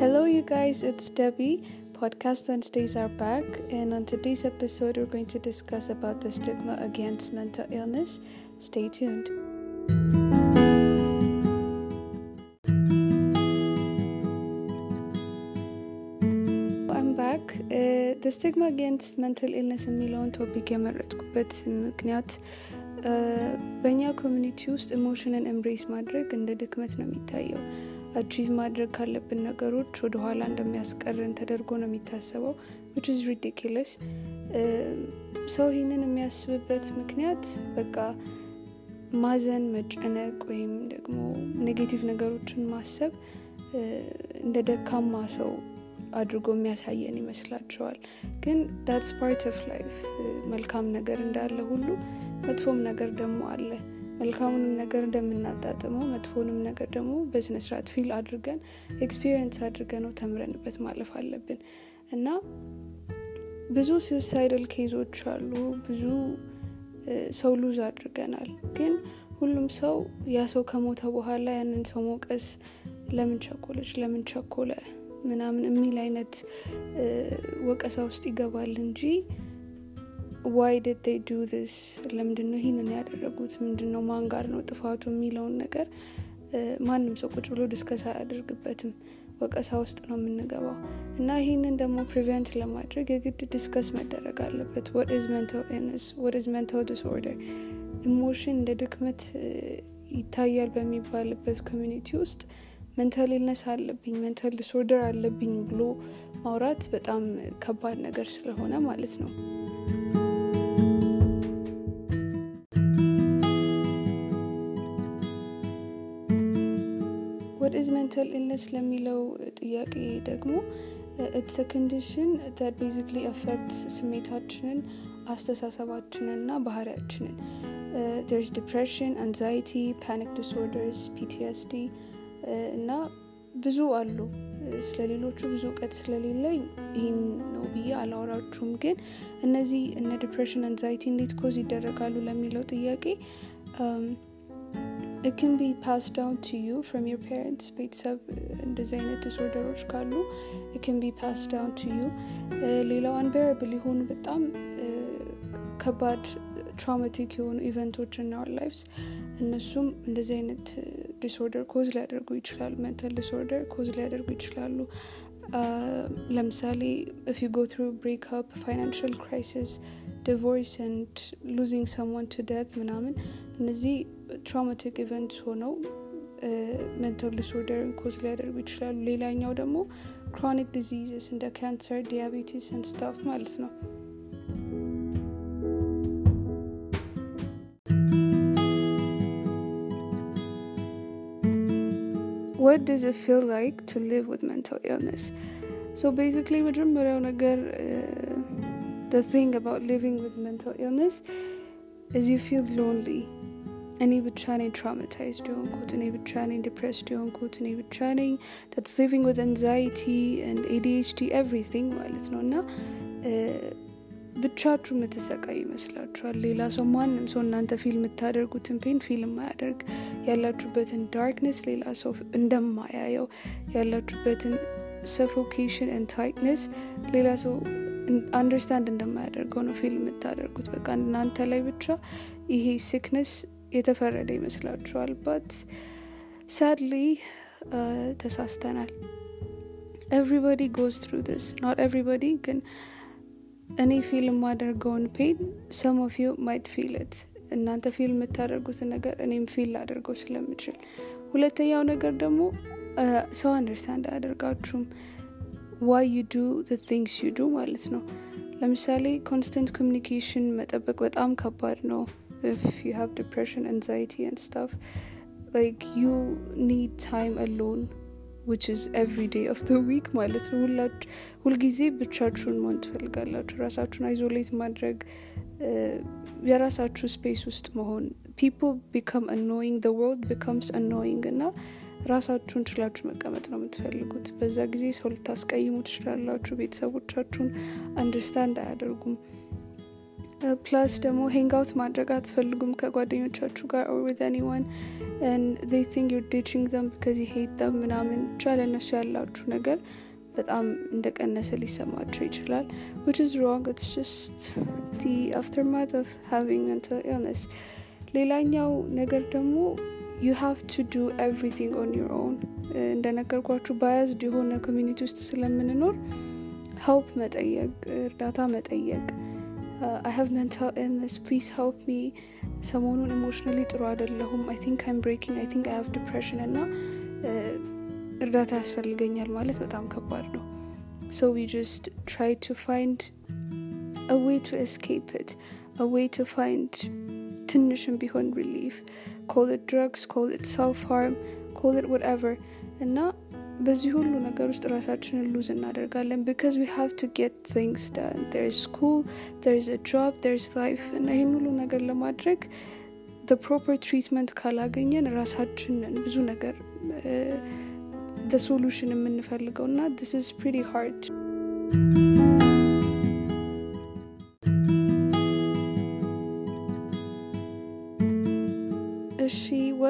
Hello, you guys, it's Debbie. Podcast Wednesdays are back, and on today's episode, we're going to discuss about the stigma against mental illness. Stay tuned. I'm back. Uh, the stigma against mental illness የሚለውን ቶፒክ የመረጥኩበት ምክንያት በእኛ ኮሚኒቲ ውስጥ ኢሞሽንን ኤምብሬስ ማድረግ እንደ ድክመት ነው የሚታየው። አቺቭ ማድረግ ካለብን ነገሮች ወደኋላ እንደሚያስቀርን ተደርጎ ነው የሚታሰበው ዊች ኢዝ ሪዲኪለስ። ሰው ይህንን የሚያስብበት ምክንያት በቃ ማዘን፣ መጨነቅ ወይም ደግሞ ኔጌቲቭ ነገሮችን ማሰብ እንደ ደካማ ሰው አድርጎ የሚያሳየን ይመስላቸዋል። ግን ዳትስ ፓርት ኦፍ ላይፍ። መልካም ነገር እንዳለ ሁሉ መጥፎም ነገር ደግሞ አለ። መልካሙንም ነገር እንደምናጣጥመው መጥፎንም ነገር ደግሞ በስነስርዓት ፊል አድርገን ኤክስፒሪየንስ አድርገን ነው ተምረንበት ማለፍ አለብን እና ብዙ ሱሳይዳል ኬዞች አሉ። ብዙ ሰው ሉዝ አድርገናል። ግን ሁሉም ሰው ያ ሰው ከሞተ በኋላ ያንን ሰው መውቀስ ለምን ቸኮለች፣ ለምን ቸኮለ ምናምን የሚል አይነት ወቀሳ ውስጥ ይገባል እንጂ ዋይ ዲድ ዴይ ዱ ስ ለምንድን ነው ይህንን ያደረጉት? ምንድን ነው ማን ጋር ነው ጥፋቱ የሚለውን ነገር? ማንም ሰው ቁጭ ብሎ ዲስከስ አያደርግበትም። ወቀሳ ውስጥ ነው የምንገባው። እና ይህንን ደግሞ ፕሪቨንት ለማድረግ የግድ ዲስከስ መደረግ አለበት። ወት ኢዝ ሜንታል ዲስኦርደር ኢሞሽን እንደ ድክመት ይታያል በሚባልበት ኮሚኒቲ ውስጥ ሜንታል ኢልነስ አለብኝ ሜንታል ዲስኦርደር አለብኝ ብሎ ማውራት በጣም ከባድ ነገር ስለሆነ ማለት ነው ሜንታል ኢልነስ ለሚለው ጥያቄ ደግሞ ኢትስ ኮንዲሽን ታት ቤዚክሊ አፌክት ስሜታችንን አስተሳሰባችንን እና ባህሪያችንን ርስ ዲፕሬሽን አንዛይቲ ፓኒክ ዲስኦርደርስ ፒቲኤስዲ እና ብዙ አሉ። ስለ ሌሎቹ ብዙ እውቀት ስለሌለኝ ይህን ነው ብዬ አላወራችሁም። ግን እነዚህ እነ ዲፕሬሽን አንዛይቲ እንዴት ኮዝ ይደረጋሉ ለሚለው ጥያቄ it can be passed down to you from your parents ቤተሰብ እንደዚህ አይነት ዲስኦርደሮች ካሉ it can be passed down to you ሌላው አንቤረብል የሆኑ በጣም ከባድ ትራውማቲክ የሆኑ ኢቨንቶች እና ላይፍስ እነሱም እንደዚህ አይነት ዲስኦርደር ኮዝ ሊያደርጉ ይችላሉ ሜንታል ዲስኦርደር ኮዝ ሊያደርጉ ይችላሉ ለምሳሌ if you go through breakup financial crisis divorce and losing someone to death ምናምን እነዚህ ትራውማቲክ ኢቨንት ሆነው ሜንታል ዲስኦርደርን ኮዝ ሊያደርጉ ይችላሉ ሌላኛው ደግሞ ክሮኒክ ዲዚዝስ እንደ ካንሰር ዲያቤቲስ ን ስታፍ ማለት ነው what does it feel like to live with mental illness so basically መጀመሪያው ነገር the thing about living with mental illness is you feel lonely እኔ ብቻ ነኝ ትራውማታይዝድ የሆንኩት እኔ ብቻ ነኝ ዲፕሬስድ የሆንኩት እኔ ብቻ ነኝ ታትስ ሊቪንግ ዊዝ አንዛይቲ ኤንድ ኤዲኤችዲ ኤቭሪቲንግ ማለት ነው እና ብቻችሁ የምትሰቃዩ ይመስላችኋል ሌላ ሰው ማንም ሰው እናንተ ፊልም የምታደርጉትን ፔን ፊልም ማያደርግ ያላችሁበትን ዳርክነስ ሌላ ሰው እንደማያየው ያላችሁበትን ሰፎኬሽን ን ታይትነስ ሌላ ሰው አንደርስታንድ እንደማያደርገው ነው ፊልም የምታደርጉት በቃ እናንተ ላይ ብቻ ይሄ ሲክነስ የተፈረደ ይመስላችኋል? ባት ሳድሊ ተሳስተናል። ኤቭሪባዲ ጎዝ ትሩ ስ ኖት ኤቭሪባዲ ግን እኔ ፊልም ማደርገውን ፔን ሰም ኦፍ ዩ ማይት ፊል እናንተ ፊልም የምታደርጉትን ነገር እኔም ፊል ላደርገው ስለምችል። ሁለተኛው ነገር ደግሞ ሰው አንደርስታንድ አያደርጋችሁም ዋይ ዩ ዱ ቲንግስ ዩ ዱ ማለት ነው። ለምሳሌ ኮንስተንት ኮሚኒኬሽን መጠበቅ በጣም ከባድ ነው if you have depression anxiety and stuff like you need time alone which is every day of the week ማለት ነው ሁልጊዜ ብቻችሁን መሆን ትፈልጋላችሁ ራሳችሁን አይዞሌት ማድረግ የራሳችሁ ስፔስ ውስጥ መሆን people become annoying the world becomes annoying እና ራሳችሁን ችላችሁ መቀመጥ ነው የምትፈልጉት በዛ ጊዜ ሰው ልታስቀይሙ ትችላላችሁ ቤተሰቦቻችሁን አንደርስታንድ አያደርጉም ፕላስ ደግሞ ሄንግ አውት ማድረግ አትፈልጉም ከጓደኞቻችሁ ጋር ኦር ዊዝ ኤኒዋን ን ቲንክ ዩር ዲችንግ ዘም ቢካዝ ሄት ዘም ምናምን ብቻ ለእነሱ ያላችሁ ነገር በጣም እንደቀነሰ ሊሰማቸው ይችላል ዊች ኢዝ ሮንግ ኢትስ ጀስት ዲ አፍተርማት ኦፍ ሃቪንግ ሜንታል ኢልነስ ሌላኛው ነገር ደግሞ ዩ ሃቭ ቱ ዱ ኤቭሪቲንግ ኦን ዩር ኦውን እንደነገርኳችሁ ባያዝድ የሆነ ኮሚኒቲ ውስጥ ስለምንኖር ሄልፕ መጠየቅ እርዳታ መጠየቅ አይ ሃቭ ሜንታል ኢልነስ ፕሊዝ ሄልፕ ሚ ሰሞኑን ኢሞሽናሊ ጥሩ አይደለሁም አይ ቲንክ አይም ብሬኪንግ አይ ቲንክ አይ ሃቭ ዲፕሬሽን እና እርዳታ ያስፈልገኛል ማለት በጣም ከባድ ነው ሶ ዊ ጀስት ትራይ ቱ ፋይንድ a way to escape it, a way to find ትንሽም ቢሆን ሪሊፍ ኮል it drugs ኮል it self harm ኮል it whatever እና በዚህ ሁሉ ነገር ውስጥ ራሳችንን ሉዝ እናደርጋለን because we have to get things done there is school there is a job there is life እና ይህን ሁሉ ነገር ለማድረግ the proper treatment ካላገኘን ራሳችንን ብዙ ነገር the solution የምንፈልገው እና this is pretty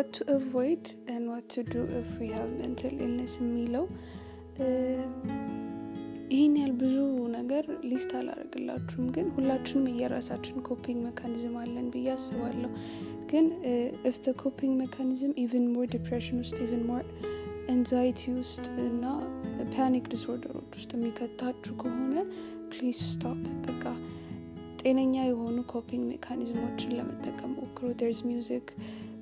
what to avoid and what to do if we have mental illness የሚለው ይህን ያህል ብዙ ነገር ሊስት አላደርግላችሁም ግን ሁላችንም የራሳችን ኮፒንግ ሜካኒዝም አለን ብዬ አስባለሁ ግን ኢፍ ተ ኮፒንግ ሜካኒዝም ኢቨን ሞር ዲፕሬሽን ውስጥ ኢቨን ሞር ኤንዛይቲ ውስጥ እና ፓኒክ ዲስኦርደሮች ውስጥ የሚከታችሁ ከሆነ ፕሊዝ ስቶፕ በቃ ጤነኛ የሆኑ ኮፒንግ ሜካኒዝሞችን ለመጠቀም ሞክሩ ርስ ሚውዚክ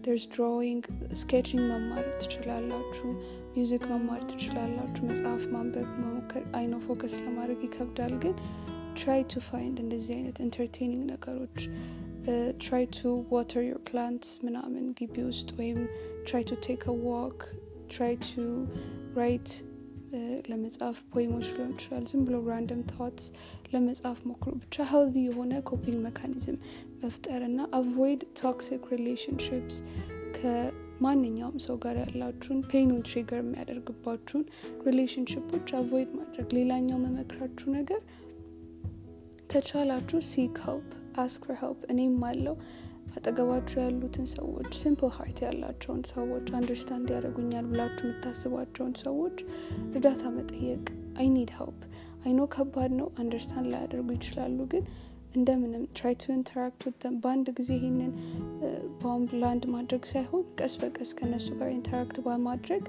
ርስ ድሮዊንግ ስኬችንግ መማር ትችላላችሁ ሚውዚክ መማር ትችላላችሁ መጽሐፍ ማንበብ መሞከር አይኖ ፎከስ ለማድረግ ይከብዳል ግን ትራይ ቱ ፋይንድ እንደዚህ አይነት ኢንተርቴኒንግ ነገሮች ትራይ ቱ ዋተር ዮር ፕላንትስ ምናምን ግቢ ውስጥ ወይም ትራይ ቱ ቴክ አ ዋክ ትራይ ቱ ራይት ለመጽሐፍ ፖይሞች ሊሆን ይችላል። ዝም ብሎ ራንደም ታዋትስ ለመጽሐፍ ሞክሩ። ብቻ ሄልዚ የሆነ ኮፒንግ ሜካኒዝም መፍጠር እና አቮይድ ቶክሲክ ሪሌሽንሽፕስ ከማንኛውም ሰው ጋር ያላችሁን ፔኑን ትሪገር የሚያደርግባችሁን ሪሌሽንሽፖች አቮይድ ማድረግ። ሌላኛው መመክራችሁ ነገር ከቻላችሁ ሲክ ሄልፕ አስክ ሄልፕ እኔም አለው አጠገባችሁ ያሉትን ሰዎች ሲምፕል ሀርት ያላቸውን ሰዎች አንደርስታንድ ያደርጉኛል ብላችሁ የምታስቧቸውን ሰዎች እርዳታ መጠየቅ። አይ ኒድ ሄልፕ አይኖ ከባድ ነው። አንደርስታንድ ላያደርጉ ይችላሉ ግን እንደምንም ትራይ ቱ ኢንተራክት ውተም በአንድ ጊዜ ይህንን ባውንድ ላንድ ማድረግ ሳይሆን ቀስ በቀስ ከነሱ ጋር ኢንተራክት በማድረግ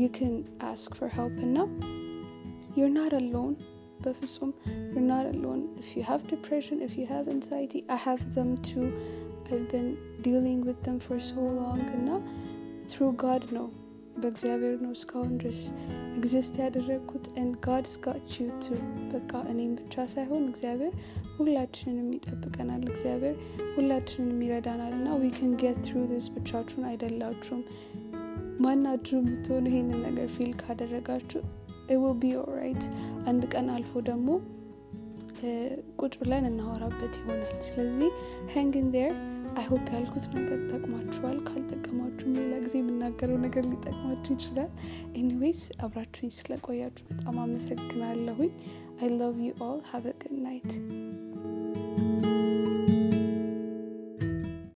ዩ ክን አስክ ፎር ሄልፕ እና ዩር ናት አሎን በፍጹም you're not alone. If you have depression if you have anxiety i have them too i've been dealing with them for so long እና through god ነው በእግዚአብሔር ነው እስካሁን ድረስ ኤግዚስት ያደረግኩት god's got you too. በቃ እኔም ብቻ ሳይሆን እግዚአብሔር ሁላችንንም ይጠብቀናል። እግዚአብሔር ሁላችንንም ይረዳናል። እና can get through this ብቻችሁን አይደላችሁም። ማናችሁ ብትሆኑ ይሄንን ነገር ፊል ካደረጋችሁ will be alright አንድ ቀን አልፎ ደግሞ ቁጭ ብለን እናወራበት ይሆናል። ስለዚህ ሃንግን ዴር አይሆፕ ያልኩት ነገር ጠቅማችኋል ካልጠቀማችሁም ሌላ ጊዜ የምናገረው ነገር ሊጠቅማችሁ ይችላል። ኤኒዌይስ አብራችሁኝ ስለቆያችሁ በጣም አመሰግናለሁኝ። አይ ሎቭ ዩ ኦል ሃቭ ናይት